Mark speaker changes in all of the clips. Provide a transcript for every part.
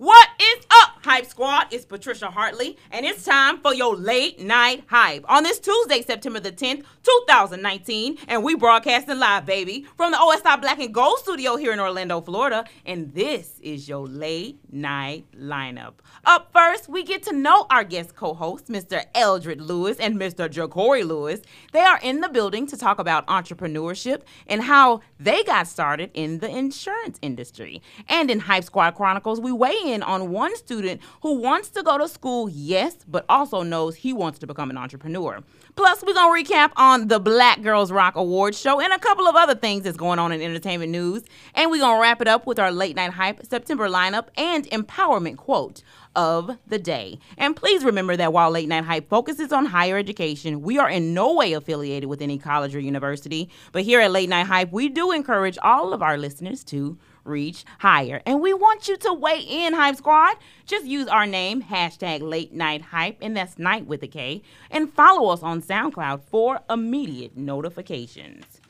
Speaker 1: What is up, Hype Squad? It's Patricia Hartley, and it's time for your late night hype on this Tuesday, September the 10th, 2019. And we broadcasting live, baby, from the OSI Black and Gold studio here in Orlando, Florida. And this is your late night lineup. Up first, we get to know our guest co hosts, Mr. Eldred Lewis and Mr. Jacory Lewis. They are in the building to talk about entrepreneurship and how they got started in the insurance industry. And in Hype Squad Chronicles, we weigh in on one student who wants to go to school, yes, but also knows he wants to become an entrepreneur. Plus, we're going to recap on the Black Girls Rock Awards show and a couple of other things that's going on in entertainment news. And we're going to wrap it up with our late night hype September lineup and empowerment quote of the day. And please remember that while Late Night Hype focuses on higher education, we are in no way affiliated with any college or university. But here at Late Night Hype, we do encourage all of our listeners to reach higher. And we want you to weigh in, Hype Squad. Just use our name, hashtag late night hype, and that's night with a K, and follow us on SoundCloud for immediate notifications.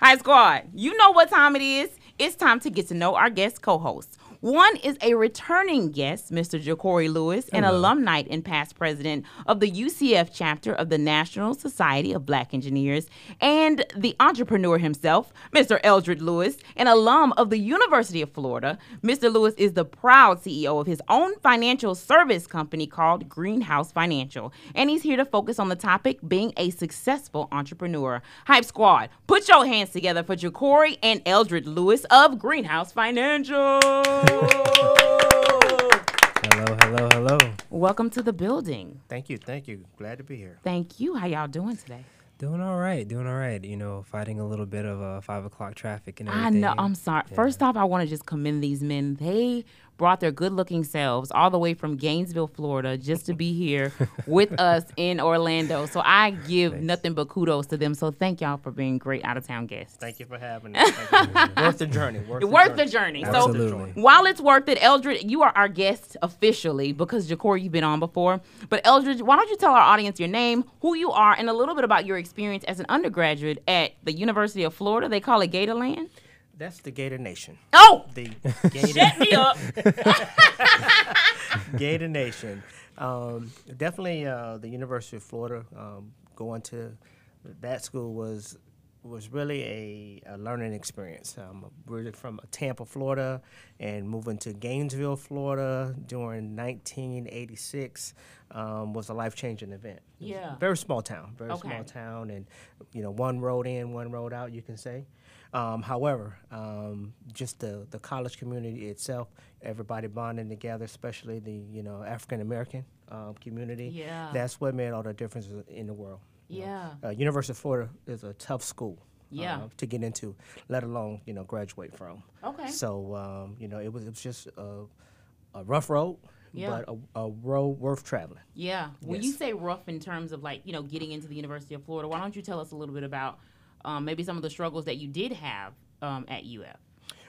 Speaker 1: Hype Squad, you know what time it is. It's time to get to know our guest co hosts. One is a returning guest, Mr. Jacory Lewis, an alumni and past president of the UCF chapter of the National Society of Black Engineers, and the entrepreneur himself, Mr. Eldred Lewis, an alum of the University of Florida. Mr. Lewis is the proud CEO of his own financial service company called Greenhouse Financial, and he's here to focus on the topic being a successful entrepreneur. Hype Squad, put your hands together for Jacory and Eldred Lewis of Greenhouse Financial.
Speaker 2: Hello, hello, hello.
Speaker 1: Welcome to the building.
Speaker 3: Thank you, thank you. Glad to be here.
Speaker 1: Thank you. How y'all doing today?
Speaker 2: Doing all right, doing all right. You know, fighting a little bit of uh, five o'clock traffic and everything.
Speaker 1: I know. I'm sorry. First off, I want to just commend these men. They brought their good-looking selves all the way from Gainesville, Florida, just to be here with us in Orlando. So I give nothing but kudos to them. So thank y'all for being great out-of-town guests.
Speaker 3: Thank you for having us. Worth the journey. Worth,
Speaker 1: Worth the journey. So
Speaker 2: Absolutely.
Speaker 1: while it's worth it, Eldred, you are our guest officially because Jacory, you've been on before. But Eldred, why don't you tell our audience your name, who you are, and a little bit about your experience as an undergraduate at the University of Florida. They call it Gatorland.
Speaker 3: That's the Gator Nation.
Speaker 1: Oh,
Speaker 3: The Gator,
Speaker 1: set me up.
Speaker 3: Gator Nation. Um, definitely uh, the University of Florida. Um, going to that school was was really a, a learning experience. Um, we're from Tampa, Florida, and moving to Gainesville, Florida during 1986 um, was a life changing event. It was a
Speaker 1: Yeah.
Speaker 3: very small town, very
Speaker 1: Okay.
Speaker 3: small town, and you know one road in, one road out, you can say. Um, however, um, just the, the college community itself, everybody bonding together, especially the you know African American um, community.
Speaker 1: Yeah.
Speaker 3: That's what made all the difference in the world.
Speaker 1: Yeah.
Speaker 3: Uh, University of Florida is a tough school.
Speaker 1: Yeah.
Speaker 3: uh, to get into, let alone you know graduate from.
Speaker 1: Okay.
Speaker 3: So um, you know it was it was just a, a rough road,
Speaker 1: Yeah.
Speaker 3: but a, a road worth traveling.
Speaker 1: Yeah. When you say rough in terms of like, you know, getting into the University of Florida, why don't you tell us a little bit about um, maybe some of the struggles that you did have um, at UF?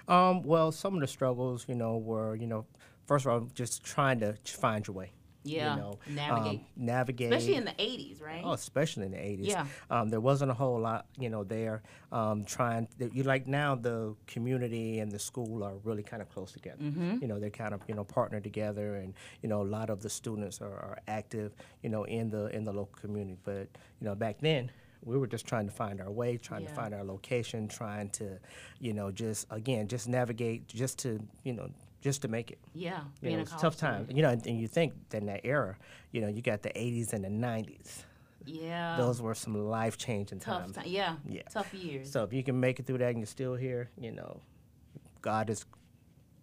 Speaker 3: Um, well, some of the struggles, you know, were, you know, first of all, just trying to find your way.
Speaker 1: Yeah,
Speaker 3: You know,
Speaker 1: navigate.
Speaker 3: Um, navigate.
Speaker 1: Especially in the 80s, right?
Speaker 3: Oh, especially in the 80s.
Speaker 1: Yeah.
Speaker 3: Um, there wasn't a whole lot, you know, there. Um, trying, you like now the community and the school are really kind of close together.
Speaker 1: Mm-hmm.
Speaker 3: You know, they're kind of, you know, partnered together, and you know, a lot of the students are, are active, you know, in the in the local community. But you know, back then. We were just trying to find our way, trying
Speaker 1: Yeah.
Speaker 3: to find our location, trying to, you know, just again, just navigate, just to, you know, just to make it.
Speaker 1: yeah.
Speaker 3: You
Speaker 1: being
Speaker 3: know,
Speaker 1: a
Speaker 3: it's tough time.
Speaker 1: student.
Speaker 3: You know, and, and you think that in that era, you know, you got the 80s and the 90s.
Speaker 1: Yeah.
Speaker 3: Those were some life changing
Speaker 1: tough
Speaker 3: times.
Speaker 1: time. Yeah.
Speaker 3: Yeah.
Speaker 1: Tough years.
Speaker 3: So if you can make it through that and you're still here, you know, God is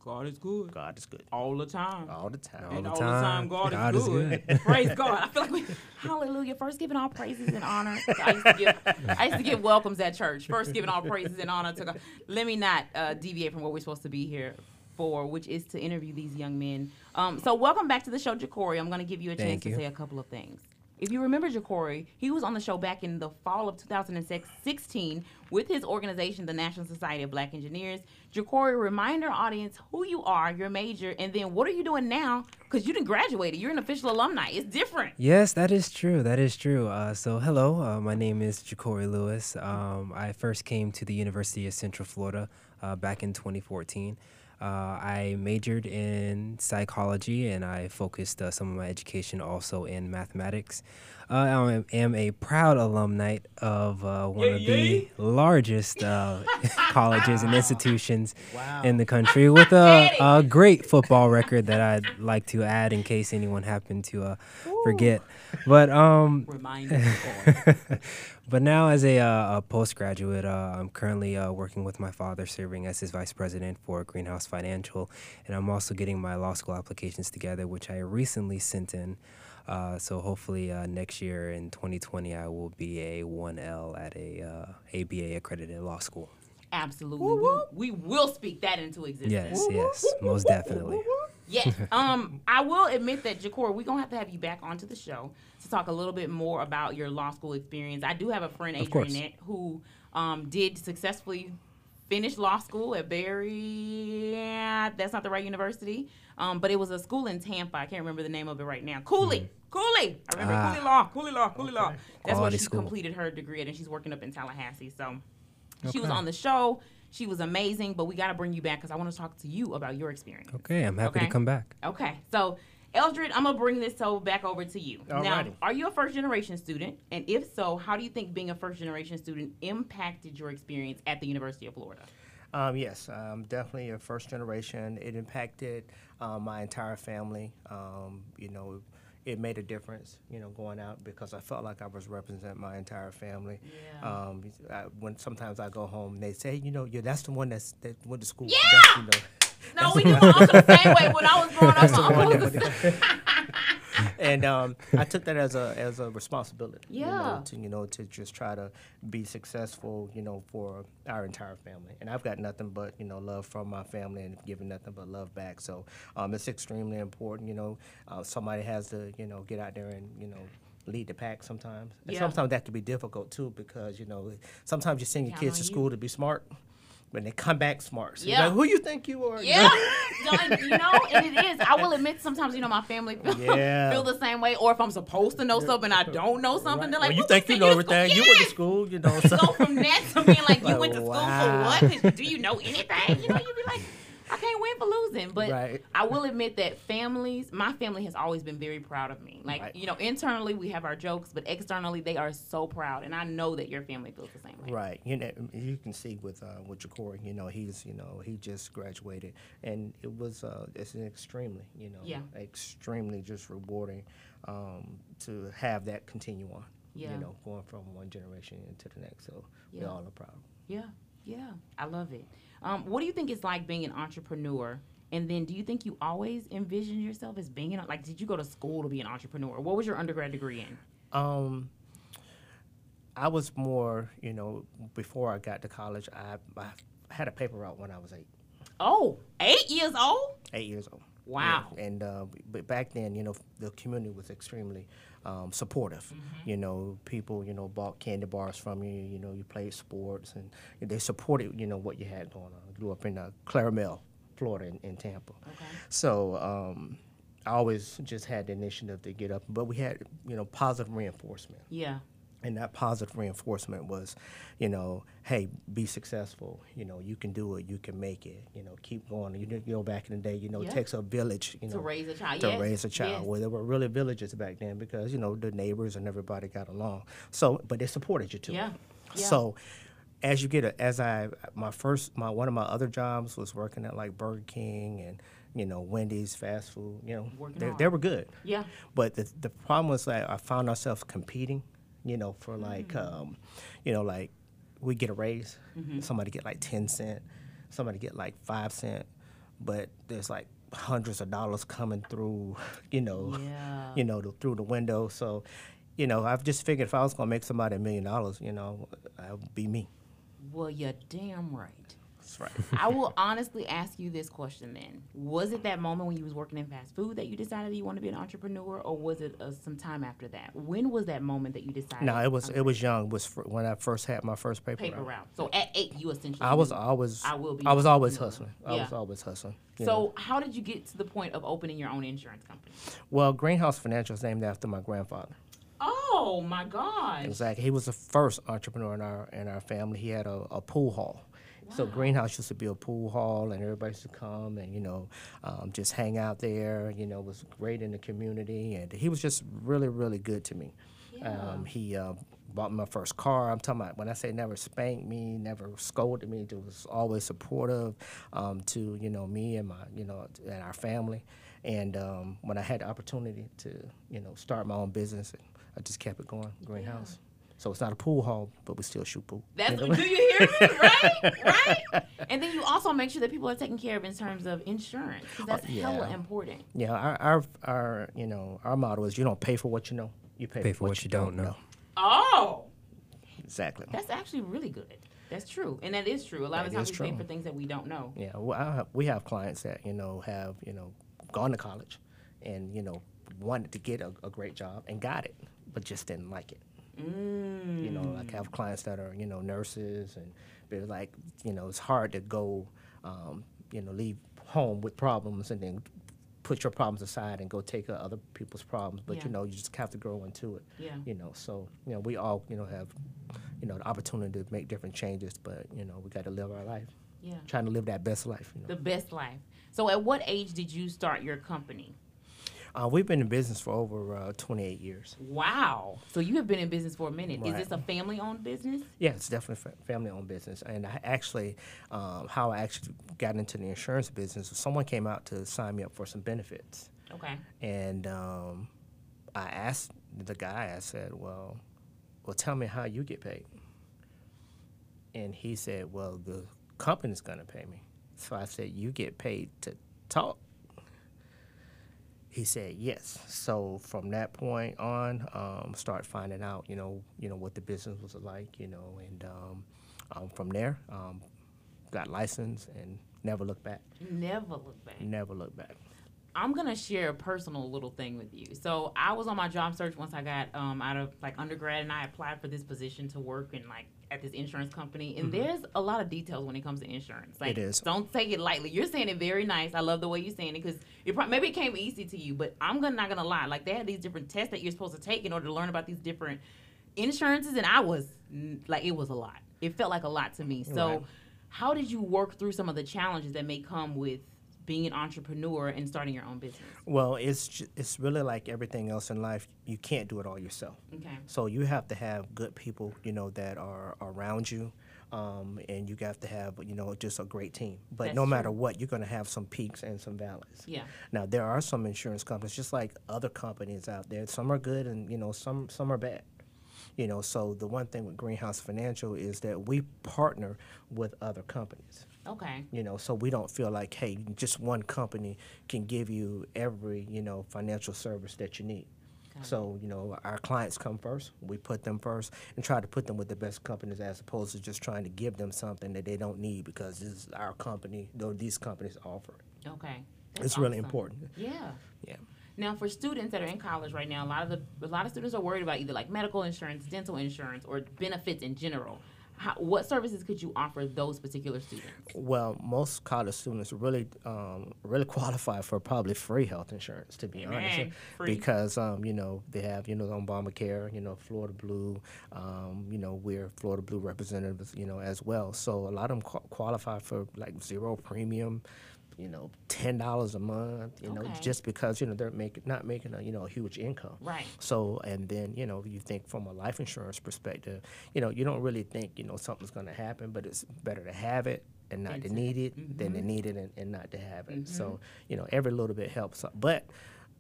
Speaker 1: God is good.
Speaker 3: God is good
Speaker 1: All the time.
Speaker 3: all the time.
Speaker 1: and
Speaker 2: the
Speaker 1: all the time,
Speaker 2: time.
Speaker 1: God,
Speaker 2: God
Speaker 1: is
Speaker 2: is
Speaker 1: good. Praise God. I feel like we, hallelujah. First giving all praises and honor. I used, to give, I used to give welcomes at church. First giving all praises and honor to God. Let me not uh, deviate from what we're supposed to be here for, which is to interview these young men. Um, so welcome back to the show, Jacory. I'm going to give you a chance
Speaker 2: Thank
Speaker 1: to say a couple of things. If you remember Jacory, he was on the show back in the fall of 2016 with his organization, the National Society of Black Engineers. Jacory, remind our audience who you are, your major, and then what are you doing now? Because you didn't graduate. You're an official alumni. It's different.
Speaker 2: Yes, that is true. That is true. Uh, so, hello, uh, my name is Jacory Lewis. Um, I first came to the University of Central Florida uh, back in 2014. Uh, I majored in psychology and I focused uh, some of my education also in mathematics. Uh, I am, a proud alumni of uh, one of the largest uh, colleges and institutions
Speaker 3: Wow.
Speaker 2: in the country with a, a great football record that I'd like to add in case anyone happened to uh, forget. But um, but now, as a, uh, a postgraduate, uh, I'm currently uh, working with my father, serving as his vice president for Greenhouse Financial, and I'm also getting my law school applications together, which I recently sent in. Uh, so hopefully uh, next year in 2020, I will be a 1L at a uh, ABA accredited law school.
Speaker 1: Absolutely. We, we will speak that into existence.
Speaker 2: Yes, yes, most definitely.
Speaker 1: Yes. Um, I will admit that Jakor, we're gonna have to have you back onto the show to talk a little bit more about your law school experience. I do have a friend,
Speaker 2: Of course.
Speaker 1: Adrianette, who um, did successfully finish law school at Barry. yeah, That's not the right university. Um, but it was a school in Tampa. I can't remember the name of it right now. Cooley. Cooley. I remember
Speaker 2: Ah.
Speaker 1: Cooley Law. Cooley Law. Cooley Law. That's where she
Speaker 2: school.
Speaker 1: completed her degree at, and she's working up in Tallahassee. So she was on the show. She was amazing, but we got to bring you back because I want to talk to you about your experience.
Speaker 2: Okay, I'm happy
Speaker 1: Okay.
Speaker 2: to come back.
Speaker 1: Okay, so Eldred, I'm gonna bring this so back over to you. Now, are you a first generation student? And if so, how do you think being a first generation student impacted your experience at the University of Florida?
Speaker 3: Um, yes, um, definitely a first generation. It impacted um, my entire family. Um, you know, it made a difference. You know, going out because I felt like I was representing my entire family.
Speaker 1: Yeah.
Speaker 3: Um, I, when sometimes I go home, they say, you know, yeah, that's the one that's that went to school.
Speaker 1: Yeah!
Speaker 3: That's, you know,
Speaker 1: No, we knew my uncle the same way when I was growing up.
Speaker 3: that's
Speaker 1: My uncle was
Speaker 3: went and um, I took that as a as a responsibility. You
Speaker 1: Yeah.
Speaker 3: know, to you know to just try to be successful. You know, for our entire family. And I've got nothing but you know love from my family and giving nothing but love back. So um, it's extremely important. You know, uh, somebody has to you know get out there and you know. Lead the pack sometimes. And
Speaker 1: Yeah.
Speaker 3: sometimes that can be difficult too because you know sometimes you send your
Speaker 1: Count
Speaker 3: kids to
Speaker 1: you.
Speaker 3: school to be smart, but they come back smart. So
Speaker 1: Yeah.
Speaker 3: like, who you think you are?
Speaker 1: Yeah, you know, and it is. I will admit, sometimes you know my family feel,
Speaker 3: Yeah.
Speaker 1: feel the same way, or if I'm supposed to know something, I don't know something. They're like,
Speaker 3: well, you think you know
Speaker 1: to school?"
Speaker 3: everything. You went to school, you know. So.
Speaker 1: go from that to being like you
Speaker 3: Like,
Speaker 1: went to school for what? Do you know anything? You know, you'd be like, I can't win for losing. But
Speaker 3: Right.
Speaker 1: I will admit that families, my family has always been very proud of me. Like,
Speaker 3: Right.
Speaker 1: you know, internally we have our jokes, but externally they are so proud. And I know that your family feels the same way.
Speaker 3: Right, you know, you can see with uh, with Jacory, you know, he's you know he just graduated, and it was uh, it's an extremely you know
Speaker 1: Yeah.
Speaker 3: extremely just rewarding um, to have that continue on.
Speaker 1: Yeah.
Speaker 3: You know, going from one generation into the next. So we
Speaker 1: Yeah.
Speaker 3: all are proud.
Speaker 1: Yeah, yeah, I love it. Um, what do you think it's like being an entrepreneur? And then, do you think you always envisioned yourself as being an like? Did you go to school to be an entrepreneur? What was your undergrad degree in?
Speaker 3: Um, I was more, you know, before I got to college, I, I had a paper route when I was eight,
Speaker 1: Oh, eight years old.
Speaker 3: eight years old.
Speaker 1: Wow.
Speaker 3: Yeah, And uh, but back then, you know, the community was extremely um, supportive.
Speaker 1: Mm-hmm.
Speaker 3: You know, people, you know, bought candy bars from you. You know, you played sports, and they supported, you know, what you had going on. I grew up in uh, Clair-Mel, Florida, in, in Tampa.
Speaker 1: Okay.
Speaker 3: So um, I always just had the initiative to get up, but we had, you know, positive reinforcement.
Speaker 1: Yeah.
Speaker 3: And that positive reinforcement was, you know, hey, be successful. You know, you can do it. You can make it. You know, keep going. You know, you know back in the day, you know,
Speaker 1: Yeah.
Speaker 3: it takes a village. You know,
Speaker 1: To raise a child,
Speaker 3: To
Speaker 1: yes,
Speaker 3: raise a child.
Speaker 1: yes.
Speaker 3: Well, there were really villages back then because you know the neighbors and everybody got along. So, but they supported you too.
Speaker 1: Yeah, yeah.
Speaker 3: So, as you get a, as I my first my one of my other jobs was working at like Burger King and you know Wendy's fast food. You know,
Speaker 1: Working
Speaker 3: they,
Speaker 1: hard.
Speaker 3: they were good.
Speaker 1: Yeah.
Speaker 3: But the the problem was that I found myself competing, you know, for like,
Speaker 1: Mm.
Speaker 3: um, you know, like we get a raise,
Speaker 1: Mm-hmm.
Speaker 3: somebody get like ten cent, somebody get like five cent, but there's like hundreds of dollars coming through, you know,
Speaker 1: Yeah.
Speaker 3: you know, the, through the window. So, you know, I've just figured if I was gonna make somebody a million dollars, you know, that would be me.
Speaker 1: Well, you're damn right.
Speaker 3: That's right.
Speaker 1: I will honestly ask you this question then. Was it that moment when you was working in fast food that you decided you want to be an entrepreneur or was it uh, some time after that? When was that moment that you decided?
Speaker 3: no, it was it was young. It was fr- when I first had my first paper,
Speaker 1: paper
Speaker 3: route.
Speaker 1: route. So at 8 you essentially
Speaker 3: I was always
Speaker 1: I will be
Speaker 3: I was always hustling. I was always hustling.
Speaker 1: So,
Speaker 3: know.
Speaker 1: how did you get to the point of opening your own insurance company?
Speaker 3: Well, Greenhouse Financial is named after my grandfather.
Speaker 1: Oh my gosh.
Speaker 3: Exactly. He was the first entrepreneur in our in our family. He had a, a pool hall, So greenhouse used to be a pool hall, and everybody used to come and you know um, just hang out there. You know, was great in the community, and he was just really, really good to me. Um, he uh, bought me my first car. I'm talking about when I say never spanked me, never scolded me. It was always supportive um, to you know me and my you know and our family. And um, when I had the opportunity to you know start my own business, I just kept it going. Greenhouse. So it's not a pool hall, but we still shoot pool.
Speaker 1: That's
Speaker 3: You know?
Speaker 1: do you hear me? Right, right. And then you also make sure that people are taken care of in terms of insurance. that's oh, hella
Speaker 3: yeah.
Speaker 1: important.
Speaker 3: Yeah, our, our our you know our motto is you don't pay for what you know, you pay,
Speaker 2: Pay for what you don't know.
Speaker 1: Oh,
Speaker 3: Exactly.
Speaker 1: that's actually really good. That's true, and that is true. A lot of times
Speaker 3: is
Speaker 1: we pay for things that we don't know.
Speaker 3: Yeah, well, I have, we have clients that you know have you know gone to college, and you know wanted to get a, a great job and got it, but just didn't like it.
Speaker 1: Mm.
Speaker 3: You know, like I have clients that are you know nurses, and they're like you know it's hard to go, um, you know, leave home with problems and then put your problems aside and go take other people's problems. But
Speaker 1: Yeah.
Speaker 3: you know, you just have to grow into it.
Speaker 1: Yeah.
Speaker 3: You know, so you know we all you know have you know the opportunity to make different changes, but you know we got to live our life,
Speaker 1: Yeah,
Speaker 3: trying to live that best life. You know.
Speaker 1: the best life. So, at what age did you start your company?
Speaker 3: Uh, we've been in business for over uh, 28 years.
Speaker 1: Wow. So you have been in business for a minute. Is this a family-owned business?
Speaker 3: Yeah, it's definitely a family-owned business. And I actually, um, how I actually got into the insurance business, someone came out to sign me up for some benefits.
Speaker 1: Okay.
Speaker 3: And um, I asked the guy, I said, well, well, tell me how you get paid. And he said, well, the company's going to pay me. So I said, you get paid to talk. He said yes. So from that point on, um, start finding out, you know, you know what the business was like, you know, and um, um, from there, um, got licensed and never looked back.
Speaker 1: Never look back.
Speaker 3: Never looked back.
Speaker 1: I'm gonna share a personal little thing with you. So I was on my job search once I got um, out of like undergrad, and I applied for this position to work in like at this insurance company. And there's a lot of details when it comes to insurance. Like,
Speaker 3: Mm-hmm. It is.
Speaker 1: Don't take it lightly. You're saying it very nice. I love the way you're saying it because it pro- maybe it came easy to you, but I'm gonna, not gonna lie. Like they had these different tests that you're supposed to take in order to learn about these different insurances, and I was like, it was a lot. It felt like a lot to me. So,
Speaker 3: Right.
Speaker 1: how did you work through some of the challenges that may come with being an entrepreneur and starting your own business?
Speaker 3: Well, it's ju- it's really like everything else in life. You can't do it all yourself.
Speaker 1: Okay.
Speaker 3: So you have to have good people, you know, that are around you, um, and you have to have, you know, just a great team. But
Speaker 1: That's
Speaker 3: no matter
Speaker 1: true.
Speaker 3: what, you're going to have some peaks and some valleys.
Speaker 1: Yeah.
Speaker 3: Now there are some insurance companies, just like other companies out there. Some are good, and you know, some some are bad. You know, so the one thing with Greenhouse Financial is that we partner with other companies.
Speaker 1: Okay.
Speaker 3: You know, so we don't feel like, hey, just one company can give you every, you know, financial service that you need.
Speaker 1: Got it.
Speaker 3: So, you know, our clients come first. We put them first and try to put them with the best companies as opposed to just trying to give them something that they don't need because this is our company, though these companies offer it.
Speaker 1: Okay. That's
Speaker 3: It's really important.
Speaker 1: Yeah.
Speaker 3: Yeah.
Speaker 1: Now, for students that are in college right now, a lot of the a lot of students are worried about either like medical insurance, dental insurance, or benefits in general. How, what services could you offer those particular students?
Speaker 3: Well, most college students really, um, really qualify for probably free health insurance, to be honest,
Speaker 1: Free.
Speaker 3: because um, you know they have you know Obamacare, you know Florida Blue, um, you know we're Florida Blue representatives, you know as well. So a lot of them qu- qualify for like zero premium, you know ten dollars a month, you know
Speaker 1: Okay.
Speaker 3: just because you know they're making not making a you know a huge income.
Speaker 1: Right.
Speaker 3: So, and then, you know, you think from a life insurance perspective, you know, you don't really think, you know, something's going to happen, but it's better to have it and not
Speaker 1: Than
Speaker 3: to need it mm-hmm. than to need it and, and not to have it. So, mm-hmm. you know, every little bit helps. But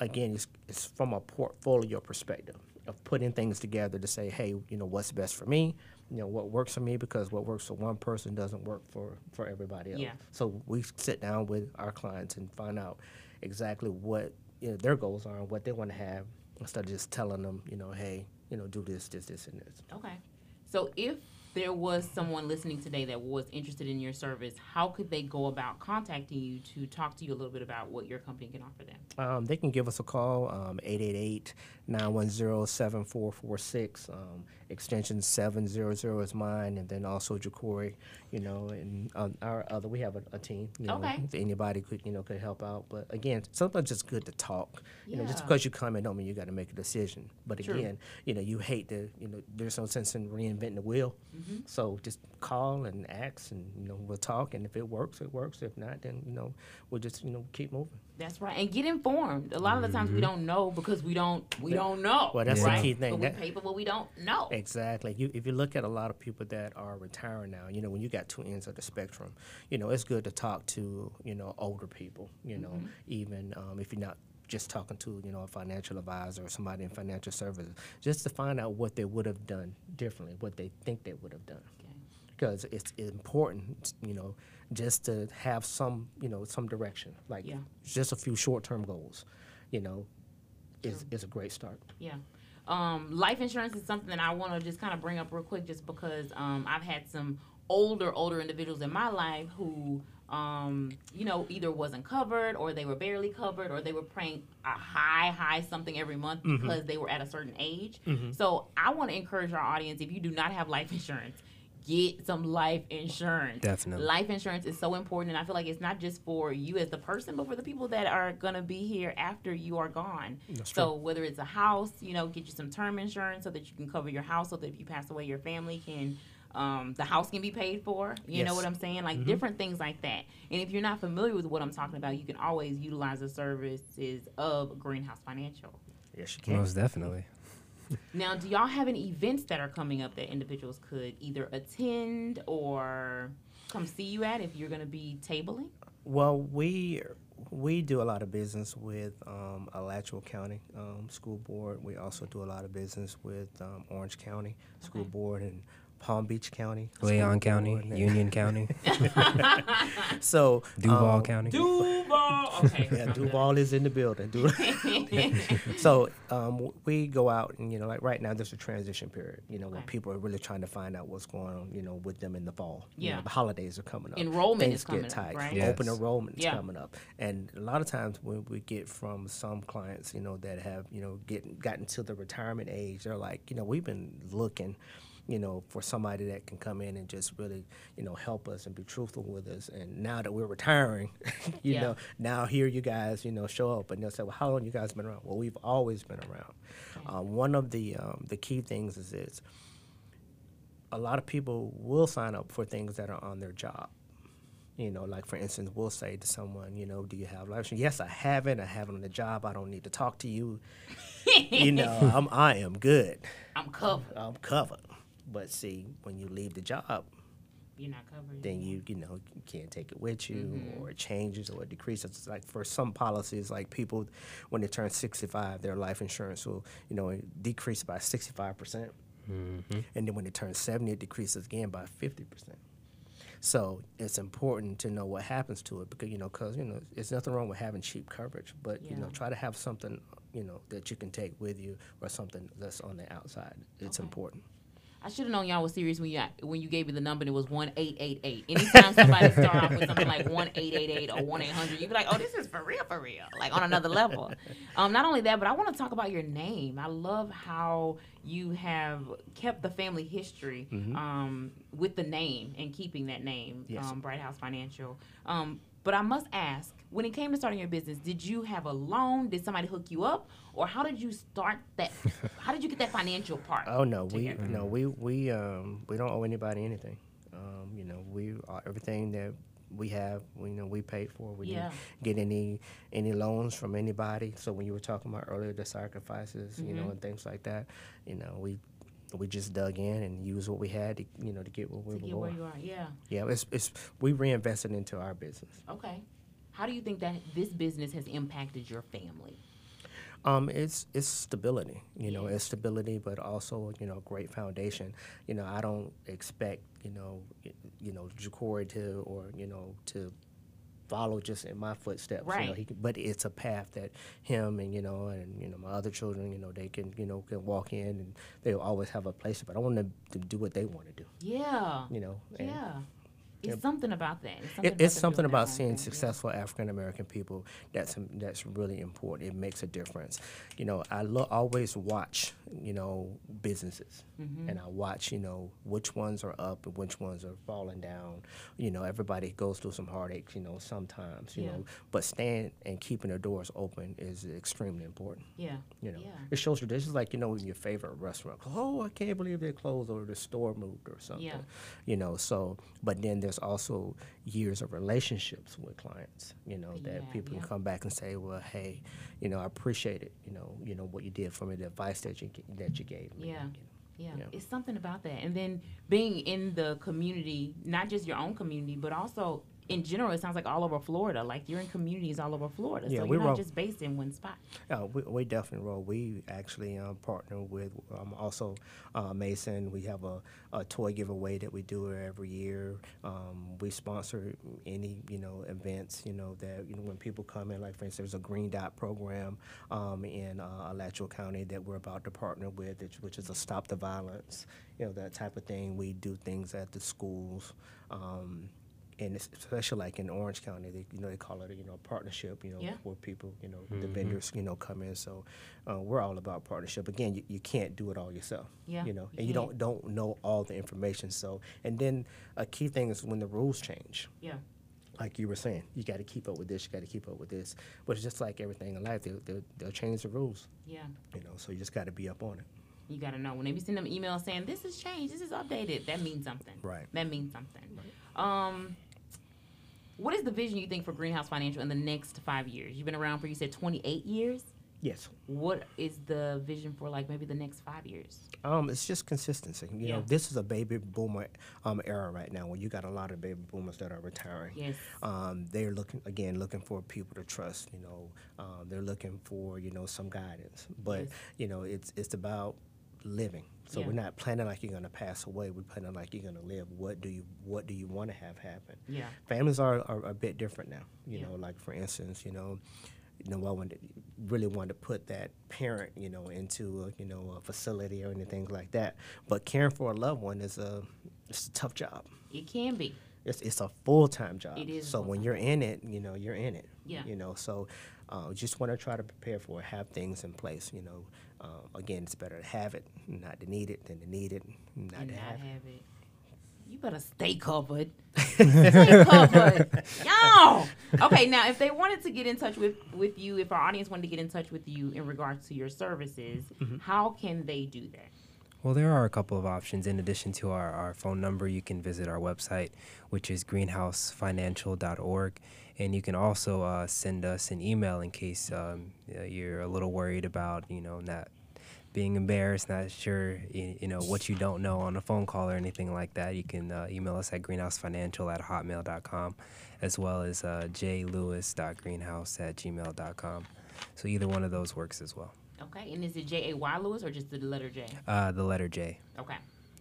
Speaker 3: again, it's, it's from a portfolio perspective of putting things together to say, hey, you know, what's best for me? You know, what works for me because what works for one person doesn't work for, for everybody else.
Speaker 1: Yeah.
Speaker 3: So we sit down with our clients and find out exactly what you know, their goals are and what they want to have instead of just telling them, you know, hey, you know, do this, this, this, and this.
Speaker 1: Okay. So if there was someone listening today that was interested in your service, how could they go about contacting you to talk to you a little bit about what your company can offer them?
Speaker 3: Um, they can give us a call, um, 888-910-7446. Um, extension 700 is mine, and then also Jacory, you know, and um, our other, we have a, a team, you know,
Speaker 1: Okay.
Speaker 3: if anybody could, you know, could help out. But again, sometimes it's good to talk. You know, just because you come in don't mean you got to make a decision. But
Speaker 1: True.
Speaker 3: again, you know, you hate to, you know, there's no sense in reinventing the wheel. Mm-hmm. So just call and ask, and you know we'll talk. And if it works, it works. If not, then you know we'll just you know keep moving.
Speaker 1: That's right, and get informed. A lot of the times we mm-hmm. don't know because we don't we don't know.
Speaker 3: Well, that's
Speaker 2: the
Speaker 3: key thing.
Speaker 1: But we
Speaker 3: That-
Speaker 1: pay for what we don't know.
Speaker 3: Exactly. You, if you look at a lot of people that are retiring now, you know, when you got two ends of the spectrum, you know, it's good to talk to, you know, older people, you know, mm-hmm. even um, if you're not just talking to, you know, a financial advisor or somebody in financial services, just to find out what they would have done differently, what they think they would have done.
Speaker 1: Okay.
Speaker 3: Because it's important, you know, just to have some, you know, some direction, like
Speaker 1: Yeah.
Speaker 3: just a few short-term goals, you know, is, is a great start.
Speaker 1: Yeah. Um, life insurance is something that I want to just kind of bring up real quick, just because um, I've had some older, older individuals in my life who, um, you know, either wasn't covered or they were barely covered or they were paying a high, high something every month because they were at a certain age. So I want to encourage our audience if you do not have life insurance, get some life insurance.
Speaker 2: Definitely.
Speaker 1: Life insurance is so important, and I feel like it's not just for you as the person, but for the people that are gonna be here after you are gone.
Speaker 3: That's
Speaker 1: so whether it's a house, you know, get you some term insurance so that you can cover your house, so that if you pass away, your family can. Um, the house can be paid for. You know what I'm saying? Like different things like that. And if you're not familiar with what I'm talking about, you can always utilize the services of Greenhouse Financial.
Speaker 3: Yes, you can.
Speaker 2: Most definitely.
Speaker 1: Now, do y'all have any events that are coming up that individuals could either attend or come see you at if you're going to be tabling?
Speaker 3: Well, we we do a lot of business with um, Alachua County um, School Board. We also do a lot of business with um, Orange County School
Speaker 1: Okay.
Speaker 3: Board and Palm Beach County,
Speaker 2: Leon
Speaker 3: School
Speaker 2: County, Union County,
Speaker 3: So
Speaker 2: Duval
Speaker 3: um,
Speaker 2: County.
Speaker 1: Duval. Okay.
Speaker 3: Yeah, Duval is in the building. Du- so um, we go out and you know, like right now, there's a transition period. You know, when
Speaker 1: Okay.
Speaker 3: people are really trying to find out what's going on. You know, with them in the fall. You know,
Speaker 1: Yeah.
Speaker 3: the holidays are coming up.
Speaker 1: Enrollment
Speaker 3: Things
Speaker 1: is coming
Speaker 3: get
Speaker 1: up,
Speaker 3: tight.
Speaker 1: right?
Speaker 2: Yes.
Speaker 3: Open enrollment is
Speaker 1: Yeah.
Speaker 3: coming up, and a lot of times when we get from some clients, you know, that have you know get gotten to the retirement age, they're like, you know, we've been looking. You know, for somebody that can come in and just really, you know, help us and be truthful with us. And now that we're retiring, you
Speaker 1: Yeah.
Speaker 3: know, now here you guys, you know, show up and they'll say, well, how long you guys been around? Well, we've always been around. Um, one of the um, the key things is this: a lot of people will sign up for things that are on their job. You know, like for instance, we'll say to someone, you know, do you have life insurance? Yes, I have it. I have it on the job. I don't need to talk to you. you know, I'm I am good.
Speaker 1: I'm covered.
Speaker 3: I'm covered. But see, when you leave the job,
Speaker 1: You're not covered.
Speaker 3: then you you know you can't take it with you mm-hmm. or it changes or it. Decreases It's like for some policies like people when they turn 65 their life insurance will you know decrease by 65 percent. Mm-hmm. And then when they turn 70 it decreases again by 50 percent. So it's important to know what happens to it because you know because you know there's nothing wrong with having cheap coverage but you know try to have something you know that you can take with you or something that's on the outside. It's
Speaker 1: Okay.
Speaker 3: important
Speaker 1: I should have known y'all was serious when you when you gave me the number and it was one eight eight eight. Anytime somebody start off with something like one eight eight eight or one eight hundred, you'd be like, "Oh, this is for real, for real," like on another level. Um, not only that, but I want to talk about your name. I love how you have kept the family history um, with the name and keeping that name,
Speaker 3: Yes.
Speaker 1: um, Bright House Financial. Um, but I must ask, when it came to starting your business, did you have a loan? Did somebody hook you up, or how did you start that? how did you get that financial part?
Speaker 3: Oh no, we no we we um we don't owe anybody anything. Um, you know, we uh, everything that we have, we, you know, we paid for. We
Speaker 1: Yeah.
Speaker 3: didn't get any any loans from anybody. So when you were talking about earlier the sacrifices, you
Speaker 1: Mm-hmm.
Speaker 3: know, and things like that, you know, we we just dug in and used what we had to, you know, to get where we
Speaker 1: to
Speaker 3: were
Speaker 1: get where
Speaker 3: going.
Speaker 1: you are, yeah.
Speaker 3: Yeah, it's it's we reinvested into our business.
Speaker 1: Okay. How do you think that this business has impacted your family?
Speaker 3: Um, it's it's stability, you know, it's stability, but also you know, great foundation. You know, I don't expect you know, you know, Jacory to or you know to follow just in my footsteps. You know,
Speaker 1: Right.
Speaker 3: he but it's a path that him and you know and you know my other children, you know, they can you know can walk in and they'll always have a place. But I want them to do what they want to do.
Speaker 1: Yeah.
Speaker 3: You know,
Speaker 1: Yeah. It's something about that. It's something
Speaker 3: It,
Speaker 1: about
Speaker 3: it's
Speaker 1: them
Speaker 3: something about seeing
Speaker 1: thing,
Speaker 3: successful African American people that's that's really important. It makes a difference. You know, I lo- always watch you know businesses,
Speaker 1: Mm-hmm.
Speaker 3: and I watch you know which ones are up and which ones are falling down. You know, everybody goes through some heartaches. You know, sometimes. You
Speaker 1: Yeah.
Speaker 3: know, but staying and keeping their doors open is extremely important.
Speaker 1: Yeah.
Speaker 3: You know,
Speaker 1: Yeah.
Speaker 3: it shows you. This is like you know in your favorite restaurant. Oh, I can't believe they closed or the store moved or something.
Speaker 1: Yeah.
Speaker 3: You know, so but then there's also years of relationships with clients. You know that
Speaker 1: Yeah,
Speaker 3: people
Speaker 1: yeah.
Speaker 3: can come back and say, well, hey, you know, I appreciate it. You know, you know what you did for me, the advice that you that you gave me.
Speaker 1: Yeah.
Speaker 3: you know.
Speaker 1: Yeah,
Speaker 3: Yeah.
Speaker 1: it's something about that. And then being in the community, not just your own community, but also in general, it sounds like all over Florida. Like you're in communities all over Florida.
Speaker 3: Yeah,
Speaker 1: so you're not
Speaker 3: roll-
Speaker 1: just based in one spot.
Speaker 3: Uh, we, we definitely roll. We actually um, partner with um, also uh, Mason. We have a, a toy giveaway that we do every year. Um, we sponsor any you know events you know that you know when people come in. Like for instance, there's a Green Dot program um, in uh, Alachua County that we're about to partner with, which, which is a Stop the Violence. You know that type of thing. We do things at the schools. Um, and especially like in Orange County, they, you know, they call it, you know, a partnership, you know,
Speaker 1: Yeah.
Speaker 3: where people, you know, the vendors, you know, come in. So uh, we're all about partnership. Again, you, you can't do it all yourself.
Speaker 1: Yeah,
Speaker 3: You know,
Speaker 1: you
Speaker 3: and you
Speaker 1: can't.
Speaker 3: don't don't know all the information. So, and then a key thing is when the rules change.
Speaker 1: Yeah.
Speaker 3: Like you were saying, you got to keep up with this. You got to keep up with this. But it's just like everything in life; they'll, they'll, they'll change the rules.
Speaker 1: Yeah.
Speaker 3: You know, so you just got to be up on it.
Speaker 1: You got to know. Whenever you send them emails saying this has changed, this is updated, that means something.
Speaker 3: Right.
Speaker 1: That means something. Um, what is the vision you think for Greenhouse Financial in the next five years? You've been around for, you said, 28 years.
Speaker 3: Yes.
Speaker 1: What is the vision for, like, maybe the next five years?
Speaker 3: Um, it's just consistency. You
Speaker 1: Yeah.
Speaker 3: know, this is a baby boomer um, era right now where you got a lot of baby boomers that are retiring.
Speaker 1: Yes.
Speaker 3: Um, they're looking again, looking for people to trust. You know, um, they're looking for you know some guidance. But
Speaker 1: Yes.
Speaker 3: you know, it's it's about living. So
Speaker 1: Yeah.
Speaker 3: we're not planning like you're gonna pass away. We're planning like you're gonna live. What do you What do you want to have happen?
Speaker 1: Yeah.
Speaker 3: Families are, are a bit different now. You
Speaker 1: Yeah.
Speaker 3: know, like for instance, you know. You know, I wanted, really wanted to put that parent, you know, into a, you know a facility or anything like that. But caring for a loved one is a it's a tough job.
Speaker 1: It can be.
Speaker 3: It's, it's a full time job.
Speaker 1: It is
Speaker 3: So when you're in it, you know, you're in it.
Speaker 1: Yeah.
Speaker 3: You know, so uh, just want to try to prepare for it, have things in place. You know, uh, again, it's better to have it, not to need it, than to need it, not
Speaker 1: and
Speaker 3: to
Speaker 1: not
Speaker 3: have it.
Speaker 1: have it. You better stay covered. stay covered. Yo. Okay, now if they wanted to get in touch with with you, if our audience wanted to get in touch with you in regards to your services,
Speaker 3: Mm-hmm.
Speaker 1: how can they do that?
Speaker 2: Well, there are a couple of options. In addition to our, our phone number, you can visit our website, which is greenhousefinancial.org. And you can also uh, send us an email in case um, you're a little worried about, you know, not being embarrassed, not sure, you, you know, what you don't know on a phone call or anything like that. You can uh, email us at greenhousefinancial at hotmail.com, as well as uh, jlewis.greenhouse at gmail.com. So either one of those works as well.
Speaker 1: Okay, and is it J A Y Lewis or just the letter J?
Speaker 2: Uh, the letter J,
Speaker 1: Okay,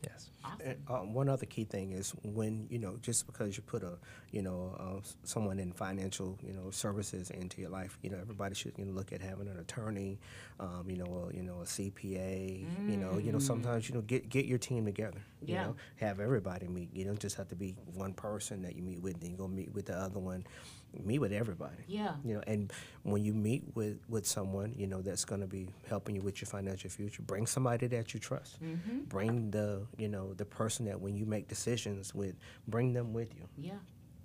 Speaker 2: yes.
Speaker 1: awesome.
Speaker 3: And, uh, one other key thing is when you know just because you put a you know uh, s- someone in financial you know services into your life, you know everybody should you know look at having an attorney, um, you know a, you know a CPA, you know you know sometimes you know get get your team together, you
Speaker 1: Yeah.
Speaker 3: know have everybody meet. You don't just have to be one person that you meet with, then you go meet with the other one. Meet with everybody.
Speaker 1: Yeah.
Speaker 3: You know, and when you meet with with someone, you know that's going to be helping you with your financial future. Bring somebody that you trust.
Speaker 1: Mm-hmm.
Speaker 3: Bring the you know the person that when you make decisions with, bring them with you.
Speaker 1: Yeah,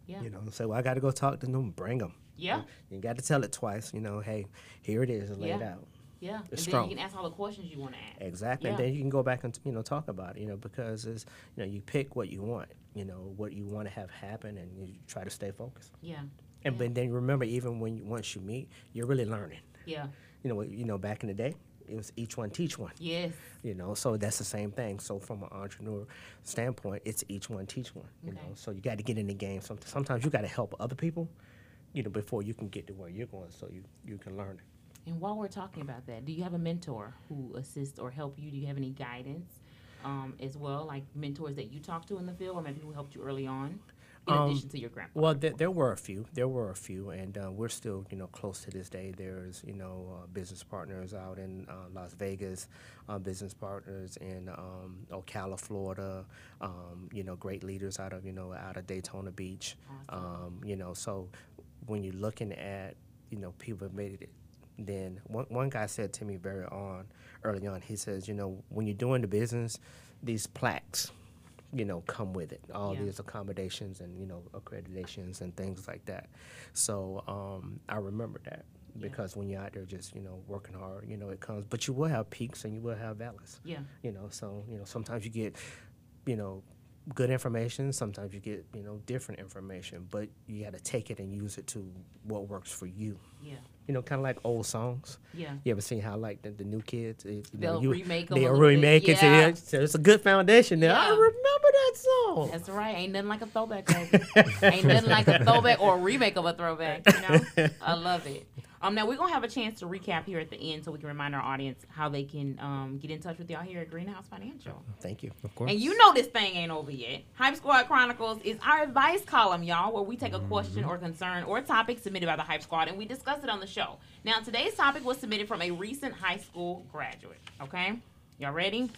Speaker 1: yeah,
Speaker 3: You know, say, well, I got to go talk to them. Bring them.
Speaker 1: yeah,
Speaker 3: You got to tell it twice. You know, hey, here it is, lay it
Speaker 1: Yeah.
Speaker 3: out.
Speaker 1: yeah. And
Speaker 3: It's
Speaker 1: then
Speaker 3: strong.
Speaker 1: you can ask all the questions you want to ask.
Speaker 3: Exactly,
Speaker 1: yeah.
Speaker 3: and then you can go back and you know talk about it. You know, because it's you know you pick what you want. You know what you want to have happen, and you try to stay focused.
Speaker 1: Yeah,
Speaker 3: And but then remember, even when you, once you meet, you're really learning.
Speaker 1: yeah,
Speaker 3: You know, you know, back in the day, it was each one teach one.
Speaker 1: yes,
Speaker 3: You know, so that's the same thing. So from an entrepreneur standpoint, it's each one teach one. You
Speaker 1: Okay.
Speaker 3: know, so you got to get in the game. Some, sometimes you got to help other people. You know, before you can get to where you're going, so you you can learn it.
Speaker 1: And while we're talking about that, do you have a mentor who assists or help you? Do you have any guidance um, as well, like mentors that you talk to in the field, or maybe who helped you early on? In
Speaker 3: Um,
Speaker 1: addition to your grandfather?
Speaker 3: Well, there, there were a few. There were a few, and uh, we're still, you know, close to this day. There's, you know, uh, business partners out in uh, Las Vegas, uh, business partners in um, Ocala, Florida. Um, you know, great leaders out of, you know, out of Daytona Beach. Um, you know, so when you're looking at, you know, people have made it. Then one, one guy said to me very on, early on, he says, you know, when you're doing the business, these plaques, you know, come with it. All
Speaker 1: Yeah.
Speaker 3: these accommodations and you know accreditations and things like that. So um, I remember that because when you're out there just you know working hard, you know it comes. But you will have peaks and you will have valleys.
Speaker 1: Yeah.
Speaker 3: You know, so you know sometimes you get, you know, good information. Sometimes you get you know different information. But you got to take it and use it to what works for you.
Speaker 1: Yeah.
Speaker 3: You know, kind of like old songs.
Speaker 1: Yeah.
Speaker 3: You ever seen how like the, the new kids, it, you
Speaker 1: They'll
Speaker 3: know, you,
Speaker 1: remake 'em a
Speaker 3: they'll
Speaker 1: little bit,
Speaker 3: remake it.
Speaker 1: yeah.
Speaker 3: Yeah. So it's a good foundation there. I remember that song.
Speaker 1: That's right. Ain't nothing like a throwback. Ain't nothing like a throwback or a remake of a throwback. You know, I love it. Um, now we're gonna have a chance to recap here at the end, so we can remind our audience how they can um get in touch with y'all here at Greenhouse Financial.
Speaker 3: Thank you.
Speaker 2: Of course.
Speaker 1: And you know this thing ain't over yet. Hype Squad Chronicles is our advice column, y'all, where we take a question or concern or topic submitted by the Hype Squad and we discuss it on the show. Now, today's topic was submitted from a recent high school graduate. Okay? Y'all ready?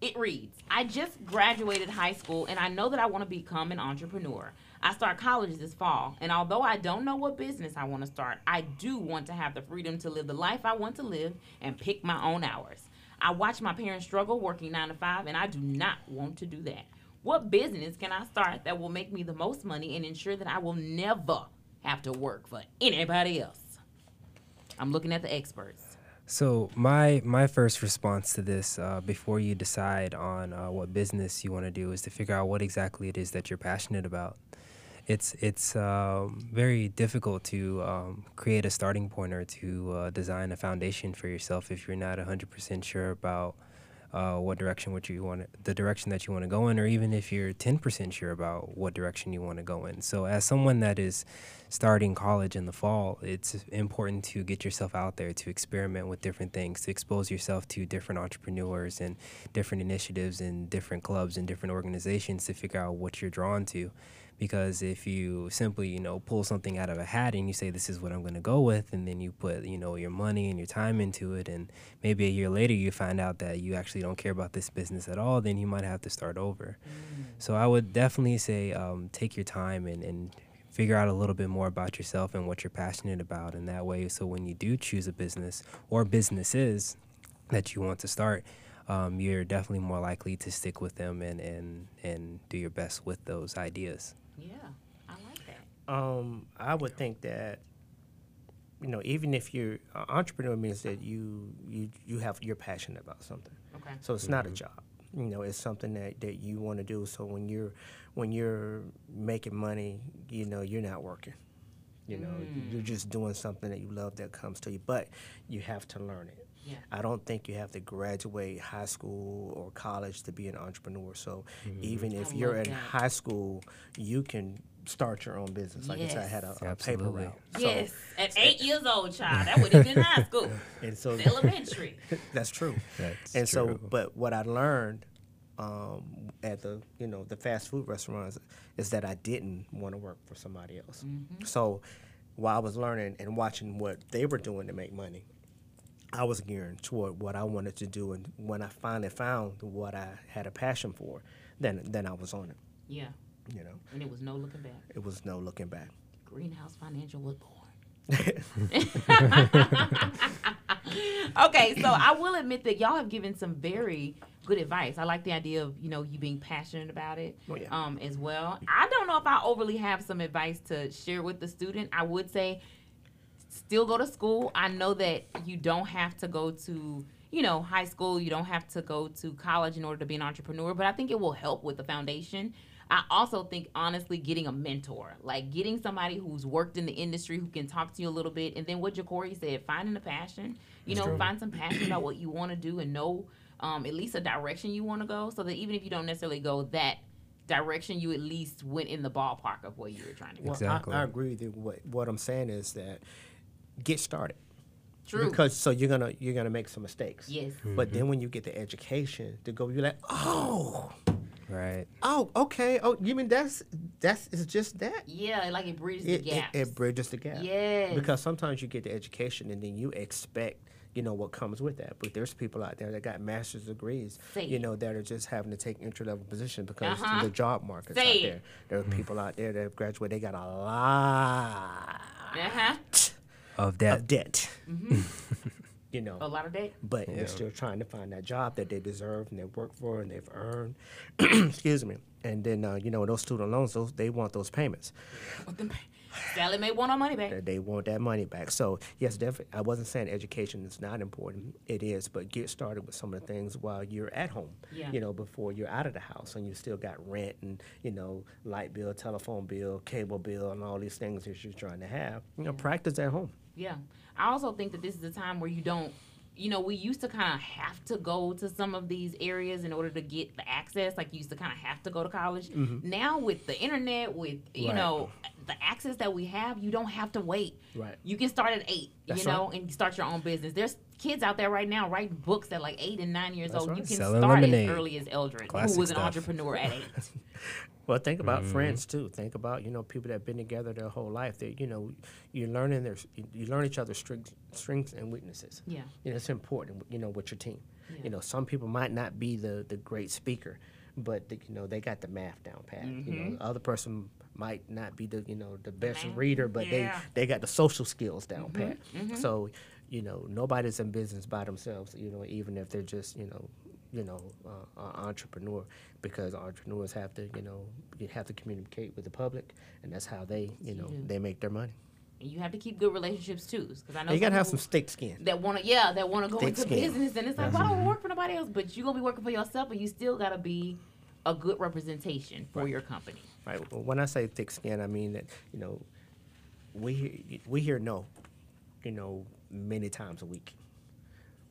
Speaker 1: It reads I just graduated high school and I know that I want to become an entrepreneur. I start college this fall, and although I don't know what business I want to start, I do want to have the freedom to live the life I want to live and pick my own hours. I watch my parents struggle working nine to five, and I do not want to do that. What business can I start that will make me the most money and ensure that I will never have to work for anybody else? I'm looking at the experts.
Speaker 2: So my my first response to this, uh, before you decide on uh, what business you want to do, is to figure out what exactly it is that you're passionate about. It's it's um, very difficult to um, create a starting point or to uh, design a foundation for yourself if you're not 100% sure about uh, what direction what you want the direction that you want to go in, or even if you're 10% sure about what direction you want to go in. So as someone that is starting college in the fall, it's important to get yourself out there to experiment with different things, to expose yourself to different entrepreneurs and different initiatives and different clubs and different organizations to figure out what you're drawn to. Because if you simply, you know, pull something out of a hat and you say this is what I'm going to go with, and then you put, you know, your money and your time into it, and maybe a year later you find out that you actually don't care about this business at all, then you might have to start over. So I would definitely say um, take your time and, and figure out a little bit more about yourself and what you're passionate about. And that way, so when you do choose a business or businesses that you want to start, um, you're definitely more likely to stick with them and, and, and do your best with those ideas.
Speaker 1: Yeah, I like that.
Speaker 3: Um, I would think that, you know, even if you're uh, entrepreneur means that you you you have you're passionate about something.
Speaker 1: Okay.
Speaker 3: So it's not a job. You know, it's something that, that you want to do. So when you're when you're making money, you know, you're not working. You know, you're just doing something that you love that comes to you, but you have to learn it.
Speaker 1: Yeah.
Speaker 3: I don't think you have to graduate high school or college to be an entrepreneur. So even if
Speaker 1: I
Speaker 3: you're in
Speaker 1: that.
Speaker 3: high school, you can start your own business. Like I said, I had a, a paper
Speaker 2: Absolutely.
Speaker 3: route. So,
Speaker 1: yes, at eight years old, child. That would have been high school,
Speaker 3: and so
Speaker 1: elementary.
Speaker 3: that's true.
Speaker 2: That's
Speaker 3: and so, but what I learned um, at the you know the fast food restaurants is that I didn't want to work for somebody else. So while I was learning and watching what they were doing to make money, I was gearing toward what I wanted to do. And when I finally found what I had a passion for, then then I was on it.
Speaker 1: Yeah,
Speaker 3: You know,
Speaker 1: and it was no looking back.
Speaker 3: it was no looking back.
Speaker 1: Greenhouse Financial was born. okay, so I will admit that y'all have given some very good advice. I like the idea of you know you being passionate about it
Speaker 3: Oh, yeah.
Speaker 1: um, as well. I don't know if I overly have some advice to share with the student. I would say still go to school. I know that you don't have to go to you know high school. You don't have to go to college in order to be an entrepreneur, but I think it will help with the foundation. I also think honestly getting a mentor, like getting somebody who's worked in the industry who can talk to you a little bit, and then what Jacory said, finding a passion. You know, find some passion about what you want to do and know um, at least a direction you want to go, so that even if you don't necessarily go that direction, you at least went in the ballpark of where you were trying to go.
Speaker 3: Well,
Speaker 2: Exactly.
Speaker 3: I, I agree with you. What what I'm saying is that get started.
Speaker 1: True.
Speaker 3: Because so you're gonna you're gonna make some mistakes.
Speaker 1: yes.
Speaker 3: But then when you get the education to go, you're like, oh,
Speaker 2: Right.
Speaker 3: Oh, okay. Oh, you mean that's that's it's just that?
Speaker 1: Yeah, like it bridges
Speaker 3: It,
Speaker 1: the
Speaker 3: it,
Speaker 1: gaps.
Speaker 3: it bridges the gap.
Speaker 1: Yeah.
Speaker 3: Because sometimes you get the education and then you expect, you know, what comes with that. But there's people out there that got master's degrees,
Speaker 1: Say
Speaker 3: you
Speaker 1: it.
Speaker 3: know, that are just having to take entry level positions because
Speaker 1: Uh-huh.
Speaker 3: the job market's
Speaker 1: Say
Speaker 3: out
Speaker 1: it.
Speaker 3: there. There are people out there that have graduated, they got a lot
Speaker 1: uh-huh.
Speaker 2: Of that.
Speaker 3: of debt.
Speaker 1: Mm-hmm.
Speaker 3: you know.
Speaker 1: A lot of debt.
Speaker 3: but
Speaker 2: Yeah.
Speaker 3: they're still trying to find that job that they deserve and they work for and they've earned. Excuse me. And then uh, you know those student loans, those they want those payments.
Speaker 1: Sallie Mae want our money back.
Speaker 3: That they want that money back. So yes, definitely. I wasn't saying education is not important. It is, but get started with some of the things while you're at home.
Speaker 1: Yeah.
Speaker 3: You know, before you're out of the house and you still got rent and you know light bill, telephone bill, cable bill, and all these things that you're trying to have. You know, practice at home.
Speaker 1: Yeah. I also think that this is a time where you don't, you know, we used to kind of have to go to some of these areas in order to get the access. Like, you used to kind of have to go to college. Now, with the internet, with, you
Speaker 3: Mm-hmm. Right.
Speaker 1: know, the access that we have, you don't have to wait.
Speaker 3: Right.
Speaker 1: You can start at eight,
Speaker 3: That's
Speaker 1: you know,
Speaker 3: right.
Speaker 1: and start your own business. There's kids out there right now writing books at like eight and nine years
Speaker 3: That's
Speaker 1: old. You can
Speaker 2: Selling
Speaker 1: start
Speaker 2: lemonade.
Speaker 1: as early as Eldred,
Speaker 2: Classic
Speaker 1: who was an
Speaker 2: stuff.
Speaker 1: entrepreneur at eight.
Speaker 3: Well, think about mm-hmm. friends too. Think about you know people that have been together their whole life. That you know you're learning their you learn each other's strengths, strengths and weaknesses.
Speaker 1: Yeah.
Speaker 3: you know it's important. You know with your team.
Speaker 1: Yeah.
Speaker 3: You know some people might not be the the great speaker, but the, you know they got the math down pat. You know mm-hmm. the other person might not be the you know the best
Speaker 1: math,
Speaker 3: reader, but
Speaker 1: yeah.
Speaker 3: they they got the social skills down mm-hmm. pat. So you know nobody's in business by themselves. You know even if they're just you know you know, uh, uh, entrepreneur because entrepreneurs have to, you know, you have to communicate with the public, and that's how they, you know, they make their money.
Speaker 1: And you have to keep good relationships too. Because I know
Speaker 3: you gotta have some thick skin.
Speaker 1: that want to yeah that want to go
Speaker 3: Thick
Speaker 1: into
Speaker 3: skin.
Speaker 1: business and it's like well, I don't work for nobody else but you're gonna be working for yourself and you still gotta be a good representation for your company
Speaker 3: Right. Well, when I say thick skin, I mean that you know, we we hear no, you know, many times a week.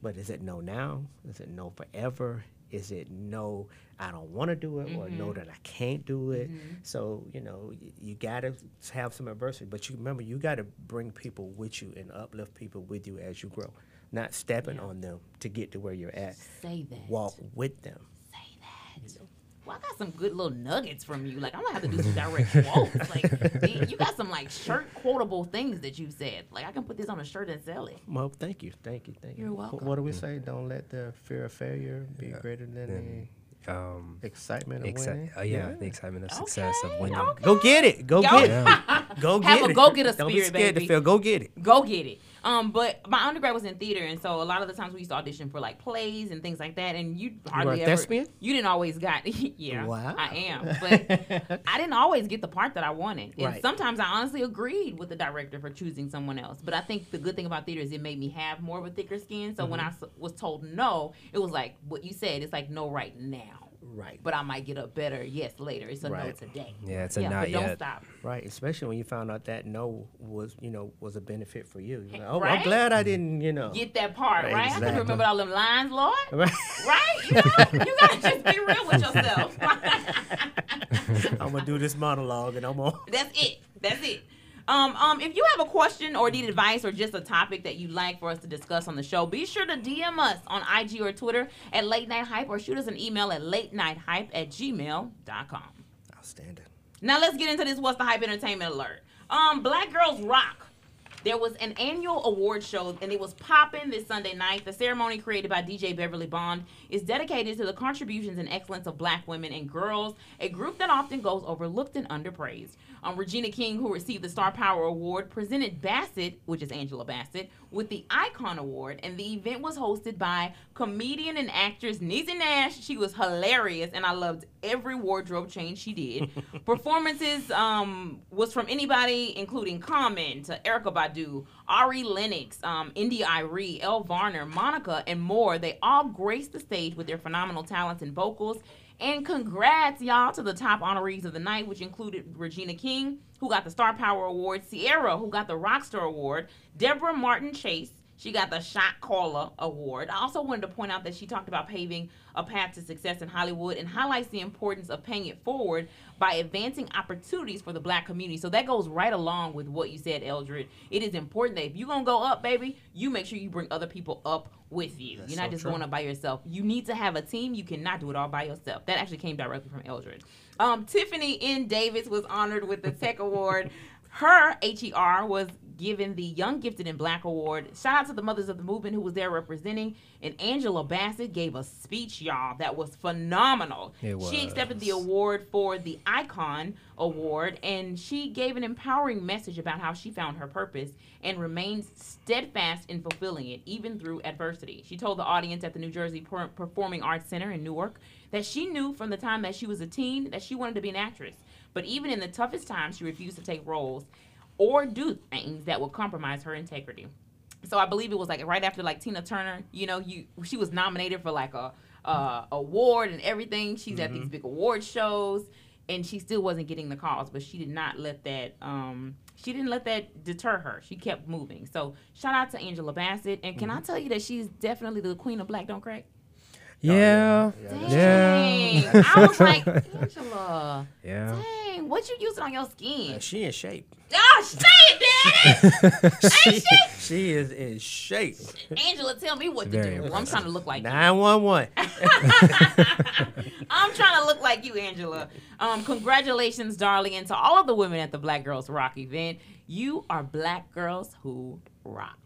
Speaker 3: But is it no now? Is it no forever? Is it no? I don't want to do it, or no mm-hmm. that I can't do it. Mm-hmm. So you know, y- you gotta have some adversity. But you remember, you gotta bring people with you and uplift people with you as you grow, not stepping on them to get to where you're at.
Speaker 1: say that
Speaker 3: Walk with them.
Speaker 1: Say that well I got some good little nuggets from you like I'm gonna have to do some direct quotes like man, you got some like shirt quotable things that you said like I can put this on a shirt and sell it
Speaker 3: Well, thank you, thank you, thank you.
Speaker 1: You're welcome.
Speaker 3: What do we say? Don't let the fear of failure be greater than
Speaker 2: Um,
Speaker 3: the excitement of
Speaker 2: exci-
Speaker 3: winning.
Speaker 2: uh, yeah, the excitement of success
Speaker 1: Okay,
Speaker 2: of winning.
Speaker 1: okay.
Speaker 3: Go get it. Go
Speaker 1: Go-
Speaker 3: get it.
Speaker 2: Yeah.
Speaker 3: Go
Speaker 1: Have
Speaker 3: get
Speaker 1: a
Speaker 3: it.
Speaker 1: go-getter
Speaker 3: Don't be scared
Speaker 1: baby.
Speaker 3: to feel. Go get it.
Speaker 1: go get it. Um, but my undergrad was in theater, and so a lot of the times we used to audition for like plays and things like that. And you hardly
Speaker 3: a
Speaker 1: ever.
Speaker 3: thespian?
Speaker 1: You didn't always got. yeah,
Speaker 3: Wow.
Speaker 1: I am, but I didn't always get the part that I wanted. And
Speaker 3: Right.
Speaker 1: sometimes I honestly agreed with the director for choosing someone else. But I think the good thing about theater is it made me have more of a thicker skin. So when I
Speaker 3: Mm-hmm.
Speaker 1: was told no, it was like what you said. It's like no right now.
Speaker 3: Right.
Speaker 1: But I might get a better yes later. It's a no
Speaker 3: Right.
Speaker 1: today.
Speaker 2: Yeah, it's a
Speaker 1: yeah,
Speaker 2: not
Speaker 1: but don't
Speaker 2: yet.
Speaker 1: stop.
Speaker 3: Right. Especially when you found out that no was, you know, was a benefit for you. Like, oh,
Speaker 1: Right?
Speaker 3: I'm glad I didn't, you know.
Speaker 1: Get that part
Speaker 3: Right,
Speaker 1: right. I can remember all them lines, Lord.
Speaker 3: Right.
Speaker 1: right? You know, you gotta just be real with yourself.
Speaker 3: I'm gonna do this monologue, and I'm gonna.
Speaker 1: That's it. That's it. Um, um, if you have a question or need advice or just a topic that you'd like for us to discuss on the show, be sure to DM us on IG or Twitter at Late Night Hype or shoot us an email at late night hype at gmail.com.
Speaker 3: Outstanding.
Speaker 1: Now let's get into this What's the Hype Entertainment Alert. Um, Black Girls Rock. There was an annual award show and it was popping this Sunday night. The ceremony created by DJ Beverly Bond is dedicated to the contributions and excellence of black women and girls, a group that often goes overlooked and underpraised. Um, Regina King, who received the Star Power Award, presented Bassett, which is Angela Bassett, with the Icon Award, and the event was hosted by comedian and actress Niecy Nash. She was hilarious, and I loved every wardrobe change she did. Performances um, was from anybody, including Common to Erykah Badu, Ari Lennox, um, India Arie, Elle Varner, Monica, and more. They all graced the stage with their phenomenal talents and vocals. And congrats, y'all, to the top honorees of the night, which included Regina King, who got the Star Power Award, Ciara, who got the Rockstar Award, Debra Martin Chase, She got the Shot Caller Award. I also wanted to point out that she talked about paving a path to success in Hollywood and highlights the importance of paying it forward by advancing opportunities for the black community. So that goes right along with what you said, Eldred. It is important that if you're gonna go up, baby, you make sure you bring other people up with you.
Speaker 3: That's
Speaker 1: you're not
Speaker 3: so
Speaker 1: just
Speaker 3: true.
Speaker 1: going up by yourself. You need to have a team. You cannot do it all by yourself. That actually came directly from Eldred. Um, Tiffany N. Davis was honored with the Tech Award. Her HER was given the Young Gifted in Black Award. Shout out to the mothers of the movement who was there representing. And Angela Bassett gave a speech, y'all, that was phenomenal.
Speaker 2: It
Speaker 1: She accepted the award for the Icon Award, and she gave an empowering message about how she found her purpose and remains steadfast in fulfilling it, even through adversity. She told the audience at the New Jersey Per- Performing Arts Center in Newark that she knew from the time that she was a teen that she wanted to be an actress. But even in the toughest times, she refused to take roles or do things that would compromise her integrity so I believe it was like right after like Tina Turner, you know, you she was nominated for like a uh, award and everything. She's at these big award shows, and she still wasn't getting the calls, but she did not let that um she didn't let that deter her. She kept moving. So shout out to Angela Bassett, and can I tell you that she's definitely the queen of Black Don't Crack?
Speaker 2: Yeah.
Speaker 3: Yeah,
Speaker 1: Dang,
Speaker 2: Yeah.
Speaker 1: I was like Angela,
Speaker 2: Yeah.
Speaker 1: dang, what you using on your skin?
Speaker 3: Uh, she in shape.
Speaker 1: Ah, say it, Daddy.
Speaker 3: she, she is in shape.
Speaker 1: Angela, tell me what
Speaker 2: It's
Speaker 1: to
Speaker 2: very
Speaker 1: do. I'm trying to look like you.
Speaker 3: Nine one one.
Speaker 1: I'm trying to look like you, Angela. Um, congratulations, darling, and to all of the women at the Black Girls Rock event. You are black girls who rock.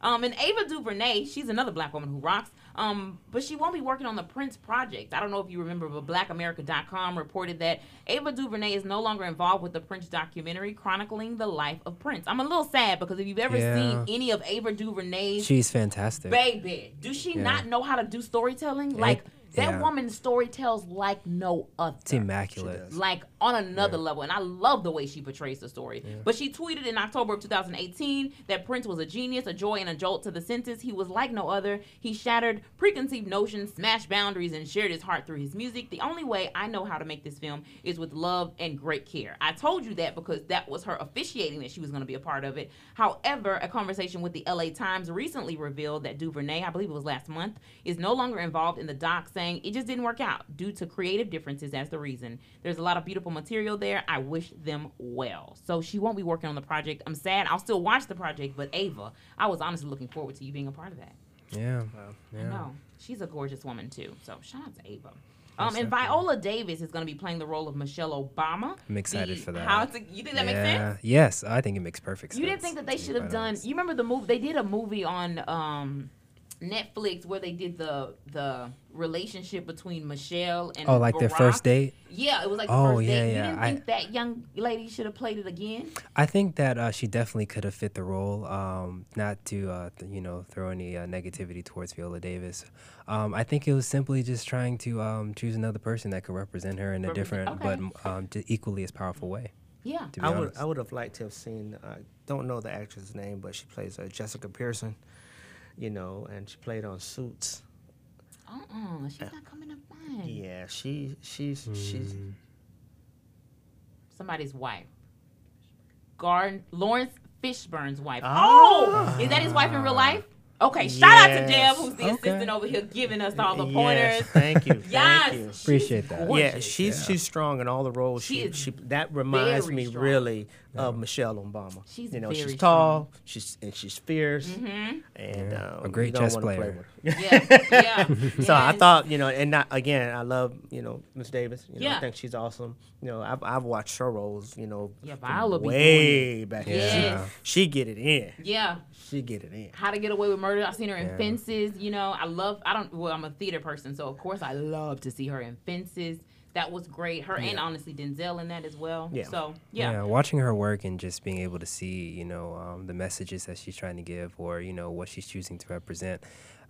Speaker 1: Um, and Ava DuVernay, she's another black woman who rocks. Um, but she won't be working on the Prince project. I don't know if you remember, but BlackAmerica.com reported that Ava DuVernay is no longer involved with the Prince documentary chronicling the life of Prince. I'm a little sad because if you've ever
Speaker 2: Yeah.
Speaker 1: seen any of Ava DuVernay's
Speaker 2: She's fantastic.
Speaker 1: baby, does she
Speaker 2: Yeah.
Speaker 1: not know how to do storytelling? Like that
Speaker 2: yeah.
Speaker 1: woman story tells like no other
Speaker 2: It's immaculate.
Speaker 1: Like on another level and i love the way she portrays the story. But she tweeted in october of 2018 that prince was a genius a joy and a jolt to the senses. He was like no other. He shattered preconceived notions smashed boundaries and shared his heart through his music. The only way i know how to make this film is with love and great care. I told you that because that was her officiating that she was going to be a part of it. However a conversation with the la times recently revealed that duvernay i believe it was last month is no longer involved in the doc saying it just didn't work out due to creative differences as the reason. There's a lot of beautiful material there. I wish them well. So she won't be working on the project. I'm sad. I'll still watch the project, but Ava, I was honestly looking forward to you being a part of that.
Speaker 2: Yeah.
Speaker 1: I
Speaker 2: Yeah.
Speaker 1: know. She's a gorgeous woman too. So shout out to Ava. Um, and Viola Davis is going to be playing the role of Michelle Obama.
Speaker 2: I'm excited
Speaker 1: The-
Speaker 2: for that.
Speaker 1: How it's, you think that makes sense?
Speaker 2: Yes, I think it makes perfect sense.
Speaker 1: You didn't think that they should have done. You remember the movie? They did a movie on um, Netflix where they did the the relationship between Michelle and
Speaker 2: Oh, like their first date?
Speaker 1: Yeah, it was like the
Speaker 2: Oh,
Speaker 1: first
Speaker 2: yeah,
Speaker 1: date. You didn't
Speaker 2: I-
Speaker 1: think that young lady should have played it again?
Speaker 2: I think that uh, she definitely could have fit the role. Um, not to uh, th- you know throw any uh, negativity towards Viola Davis. Um, I think it was simply just trying to um, choose another person that could represent her in a
Speaker 1: Represent-
Speaker 2: different but um, equally as powerful way.
Speaker 1: Yeah.
Speaker 2: To be
Speaker 3: I would
Speaker 2: honest.
Speaker 3: I would have liked to have seen. I don't know the actress name, but she plays uh, Jessica Pearson. You know, and she played on Suits.
Speaker 1: Uh-uh. She's not coming to mind.
Speaker 3: Yeah, she she's she's
Speaker 2: Mm.
Speaker 1: Somebody's wife. Garden Lawrence Fishburne's wife.
Speaker 3: Ah.
Speaker 1: Oh, is that his wife in real life? Okay, shout out to Deb,
Speaker 3: Yes.
Speaker 1: who's the
Speaker 2: Okay.
Speaker 1: assistant over here giving us all the
Speaker 3: Yes,
Speaker 1: pointers.
Speaker 3: thank you.
Speaker 1: Yes,
Speaker 3: Thank you.
Speaker 1: she's
Speaker 2: Appreciate that.
Speaker 3: Yeah,
Speaker 1: gorgeous.
Speaker 3: she's she's strong in all the roles.
Speaker 1: She
Speaker 3: She,
Speaker 1: is
Speaker 3: she that reminds
Speaker 1: very
Speaker 3: me
Speaker 1: strong.
Speaker 3: really of Michelle Obama.
Speaker 1: She's
Speaker 3: you know
Speaker 1: very
Speaker 3: she's
Speaker 1: strong.
Speaker 3: tall, she's and she's fierce,
Speaker 1: Mhm.
Speaker 3: and
Speaker 2: Yeah,
Speaker 3: um,
Speaker 2: a great chess
Speaker 3: wanna play
Speaker 2: player.
Speaker 1: Yeah, yeah.
Speaker 3: So I thought, you know, and not again, I love, you know, Miss Davis. You know,
Speaker 1: Yeah.
Speaker 3: I think she's awesome. You know, I've, I've watched her roles, you know,
Speaker 1: Yeah,
Speaker 3: from
Speaker 1: Viola be
Speaker 3: way back.
Speaker 1: Yes.
Speaker 3: She, she get it in.
Speaker 1: Yeah.
Speaker 3: She get it in.
Speaker 1: How to Get Away with Murder. I've seen her in
Speaker 2: Yeah.
Speaker 1: Fences. You know, I love. I don't. Well, I'm a theater person, so of course I love to see her in Fences. That was great. Her and honestly Denzel in that as well.
Speaker 3: Yeah.
Speaker 1: So yeah.
Speaker 2: Yeah, watching her work and just being able to see, you know, um, the messages that she's trying to give or, you know, what she's choosing to represent,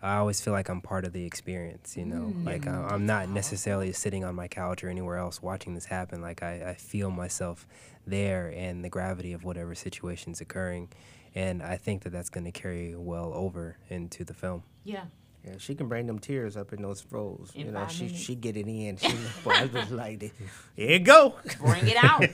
Speaker 2: I always feel like I'm part of the experience, you know. Like I, I'm not necessarily sitting on my couch or anywhere else watching this happen. Like I, I feel myself there and the gravity of whatever situation's occurring. And I think that that's going to carry well over into the film.
Speaker 1: Yeah.
Speaker 3: Yeah, she can bring them tears up in those.
Speaker 1: In
Speaker 3: you know, she
Speaker 1: minutes.
Speaker 3: she get it in. She, I was like, here you go.
Speaker 1: Bring it out.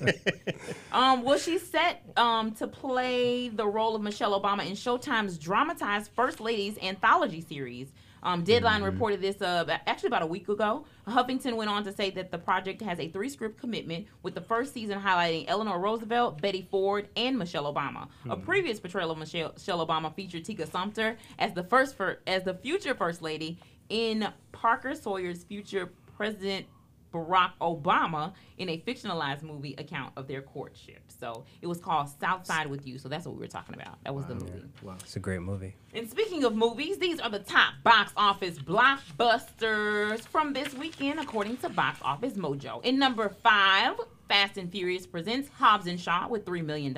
Speaker 1: um, was she set um, to play the role of Michelle Obama in Showtime's dramatized First Ladies anthology series? Um, Deadline reported this uh, actually about a week ago. Huffington went on to say that the project has a three script commitment, with the first season highlighting Eleanor Roosevelt, Betty Ford, and Michelle Obama. A previous portrayal of Michelle, Michelle Obama featured Tika Sumpter as the first for, as the future first lady in Parker Sawyer's future president Barack Obama in a fictionalized movie account of their courtship. So it was called Southside with You. So that's what we were talking about. That was the movie. Wow.
Speaker 2: It's a great movie.
Speaker 1: And speaking of movies, these are the top box office blockbusters from this weekend, according to Box Office Mojo. In number five, Fast and Furious presents Hobbs and Shaw with $3 million.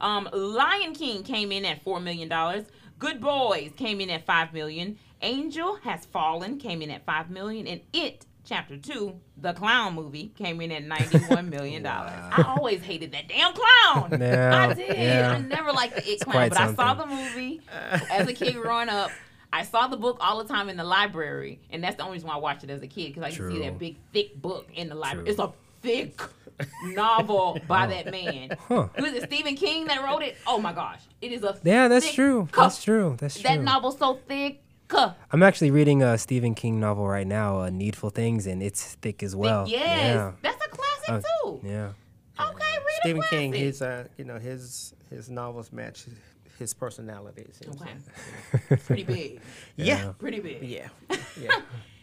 Speaker 1: Um, Lion King came in at $4 million. Good Boys came in at 5 million. Angel Has Fallen came in at 5 million. And It Chapter 2, the clown movie, came in at $91 million. I always hated that damn clown.
Speaker 2: Yeah,
Speaker 1: I did.
Speaker 2: yeah.
Speaker 1: I never liked the It clown, but I saw the movie as a kid growing up. I saw the book all the time in the library, and that's the only reason why I watched it as a kid because I could see that big, thick book in the library.
Speaker 2: True.
Speaker 1: It's a thick novel by that man.
Speaker 2: Huh.
Speaker 1: Who is it? Stephen King that wrote it? Oh my gosh, it is a
Speaker 2: Yeah, that's
Speaker 1: thick
Speaker 2: true.
Speaker 1: cup.
Speaker 2: That's true. That's true.
Speaker 1: That novel's so thick. Cuh.
Speaker 2: I'm actually reading a Stephen King novel right now, uh, Needful Things, and it's thick as well.
Speaker 1: yes,
Speaker 2: Yeah.
Speaker 1: that's a classic
Speaker 2: Uh,
Speaker 1: too.
Speaker 2: Yeah.
Speaker 1: Okay, read a
Speaker 3: Stephen King,
Speaker 1: classic.
Speaker 3: his uh, you know his his novels match his, his personality. it seems
Speaker 1: Okay.
Speaker 3: like.
Speaker 1: pretty big,
Speaker 3: Yeah.
Speaker 1: pretty big.
Speaker 3: Yeah. Yeah.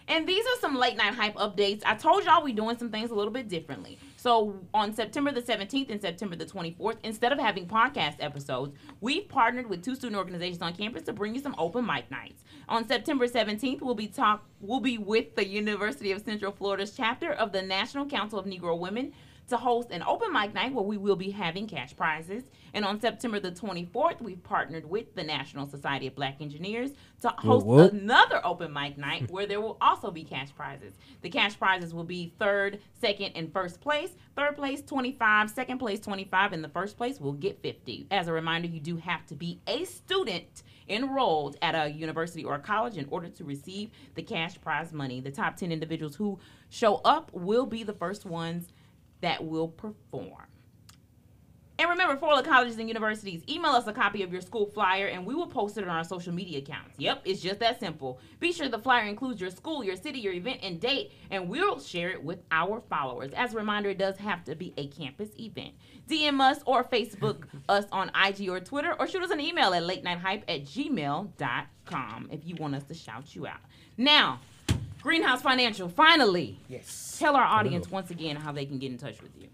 Speaker 1: And these are some late night hype updates. I told y'all we doing some things a little bit differently. So on September the 17th and September the 24th, instead of having podcast episodes, we've partnered with two student organizations on campus to bring you some open mic nights. On September 17th, we'll be talk we'll be with the University of Central Florida's chapter of the National Council of Negro Women to host an open mic night where we will be having cash prizes. And on September the 24th, we've partnered with the National Society of Black Engineers to host
Speaker 2: whoop.
Speaker 1: another open mic night where there will also be cash prizes. The cash prizes will be third, second, and first place. Third place, 25. Second place, 25. And the first place will get 50. As a reminder, you do have to be a student enrolled at a university or a college in order to receive the cash prize money. The top 10 individuals who show up will be the first ones that will perform. And remember, for all the colleges and universities, email us a copy of your school flyer and we will post it on our social media accounts. Yep, it's just that simple. Be sure the flyer includes your school, your city, your event, and date, and we'll share it with our followers. As a reminder, it does have to be a campus event. DM us or Facebook us on IG or Twitter, or shoot us an email at late night hype at gmail.com if you want us to shout you out. Now, Greenhouse Financial, finally,
Speaker 3: yes.
Speaker 1: tell our audience once again how they can get in touch with you.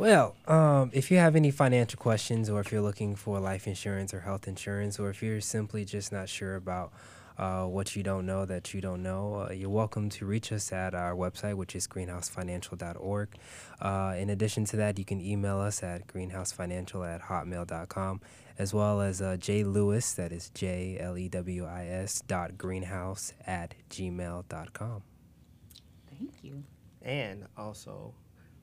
Speaker 2: Well, um, if you have any financial questions, or if you're looking for life insurance or health insurance, or if you're simply just not sure about uh, what you don't know that you don't know, uh, you're welcome to reach us at our website, which is greenhousefinancial.org. Uh, in addition to that, you can email us at greenhousefinancial at hotmail.com, as well as uh, J Lewis, that is J L E W I S dot greenhouse at gmail.com.
Speaker 1: Thank you.
Speaker 3: And also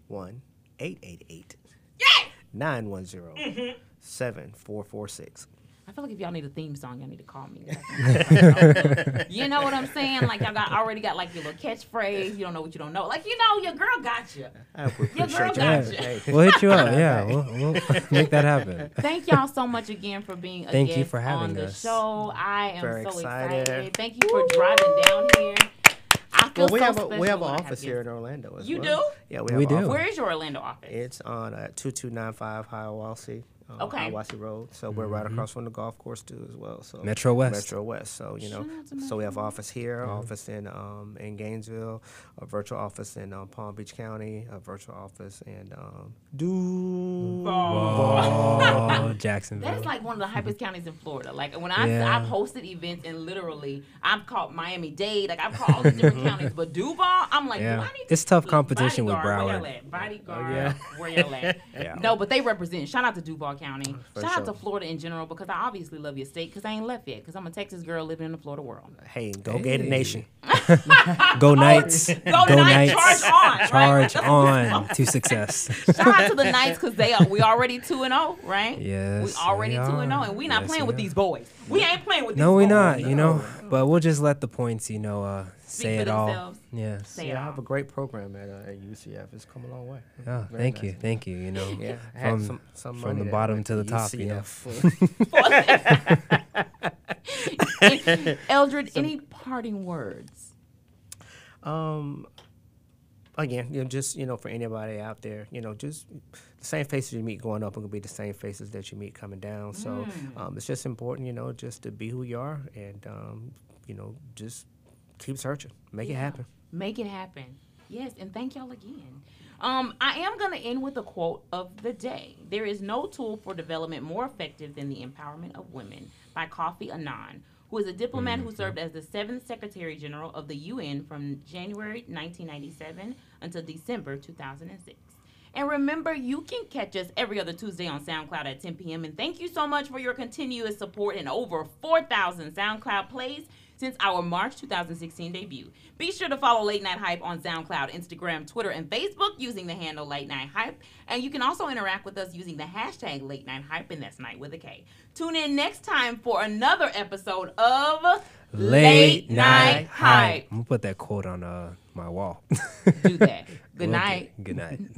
Speaker 3: one eight eight eight
Speaker 1: Yay!
Speaker 3: nine one zero seven four four six.
Speaker 1: I feel like if y'all need a theme song, y'all need to call me. you know what I'm saying? Like y'all got already got like your little catchphrase. You don't know what you don't know. Like you know, your girl got you.
Speaker 3: I appreciate
Speaker 1: girl got you.
Speaker 3: Hey,
Speaker 2: We'll hit you up. Yeah, we'll, we'll make that happen.
Speaker 1: Thank y'all so much again for being a
Speaker 2: Thank you
Speaker 1: guest
Speaker 2: for having
Speaker 1: on the
Speaker 2: us.
Speaker 1: show. I am
Speaker 3: Very
Speaker 1: so
Speaker 3: excited.
Speaker 1: excited. Thank you for driving down here. I feel
Speaker 3: Well, we
Speaker 1: so
Speaker 3: have a, we have an
Speaker 1: when I
Speaker 3: office here in Orlando as well.
Speaker 1: You
Speaker 3: well.
Speaker 1: do?
Speaker 3: Yeah, we have
Speaker 2: We
Speaker 3: an
Speaker 2: do.
Speaker 3: office.
Speaker 1: Where is your Orlando office?
Speaker 3: It's on uh, 2295 Hiawassee. Uh,
Speaker 1: Okay.
Speaker 3: Hiawassee Road. So we're right across from the golf course too as well. So
Speaker 2: Metro West.
Speaker 3: Metro West. So you know,
Speaker 1: Shout out to
Speaker 3: so we have office here, office in um, in Gainesville, a virtual office in um, Palm Beach County, a virtual office in um, Duval.
Speaker 2: Oh, Jacksonville.
Speaker 1: That is like one of the hypest counties in Florida. Like when I
Speaker 2: Yeah.
Speaker 1: I've hosted events and literally I've caught Miami Dade, like I've called all these different counties, but Duval, I'm like,
Speaker 2: Yeah.
Speaker 1: do I need
Speaker 2: It's
Speaker 1: to
Speaker 2: tough competition with
Speaker 1: Bodyguard, Where
Speaker 2: Broward.
Speaker 1: y'all at? Bodyguard,
Speaker 3: yeah.
Speaker 1: where y'all at?
Speaker 2: Yeah.
Speaker 1: No, but they represent. Shout out to Duval County.
Speaker 3: For
Speaker 1: Shout out to Florida in general because I obviously love your state because I ain't left yet because I'm a Texas girl living in the Florida world.
Speaker 3: Hey, go Gator
Speaker 2: Hey.
Speaker 3: Nation.
Speaker 2: Oh, go Knights.
Speaker 1: Go, Knights. Charge on.
Speaker 2: Charge
Speaker 1: That's what
Speaker 2: on to success.
Speaker 1: Shout out to the Knights because they are we already two and zero, right?
Speaker 2: Yes,
Speaker 1: we already two and zero,
Speaker 2: are.
Speaker 1: and we not
Speaker 2: Yes,
Speaker 1: playing
Speaker 2: we
Speaker 1: with
Speaker 2: are.
Speaker 1: these boys. We ain't playing with these boys.
Speaker 2: no,
Speaker 1: these
Speaker 2: we're not. You know, but we'll just let the points, you know, uh, say
Speaker 1: for
Speaker 2: it all.
Speaker 1: themselves.
Speaker 2: Yes.
Speaker 1: Say
Speaker 3: Yeah,
Speaker 1: it
Speaker 3: I have a great program at, uh, at UCF. It's come a long way.
Speaker 2: Oh,
Speaker 3: Very
Speaker 2: thank
Speaker 3: nice.
Speaker 2: you, thank you. You know,
Speaker 3: Yeah,
Speaker 2: from
Speaker 3: some, some
Speaker 2: from the bottom to the top, you know.
Speaker 3: UCF.
Speaker 1: Eldred, any parting words?
Speaker 3: Um, again, you know, just you know, for anybody out there, you know, just the same faces you meet going up are gonna be the same faces that you meet coming down. So um, it's just important, you know, just to be who you are and um, you know, just keep searching, make it happen.
Speaker 1: Make it happen. Yes, and thank y'all again. Um, I am going to end with a quote of the day. There is no tool for development more effective than the empowerment of women by Kofi Annan, who is a diplomat who served as the seventh Secretary General of the UN from January 1997 until December 2006. And remember, you can catch us every other Tuesday on SoundCloud at 10 p.m. And thank you so much for your continuous support and over 4,000 SoundCloud plays since our March 2016 debut. Be sure to follow Late Night Hype on SoundCloud, Instagram, Twitter, and Facebook using the handle Late Night Hype. And you can also interact with us using the hashtag Late Night Hype, and that's night with a K. Tune in next time for another episode of
Speaker 2: Late night hype. I'm gonna put that quote on uh my wall.
Speaker 1: Do that. Good night.
Speaker 2: Good night.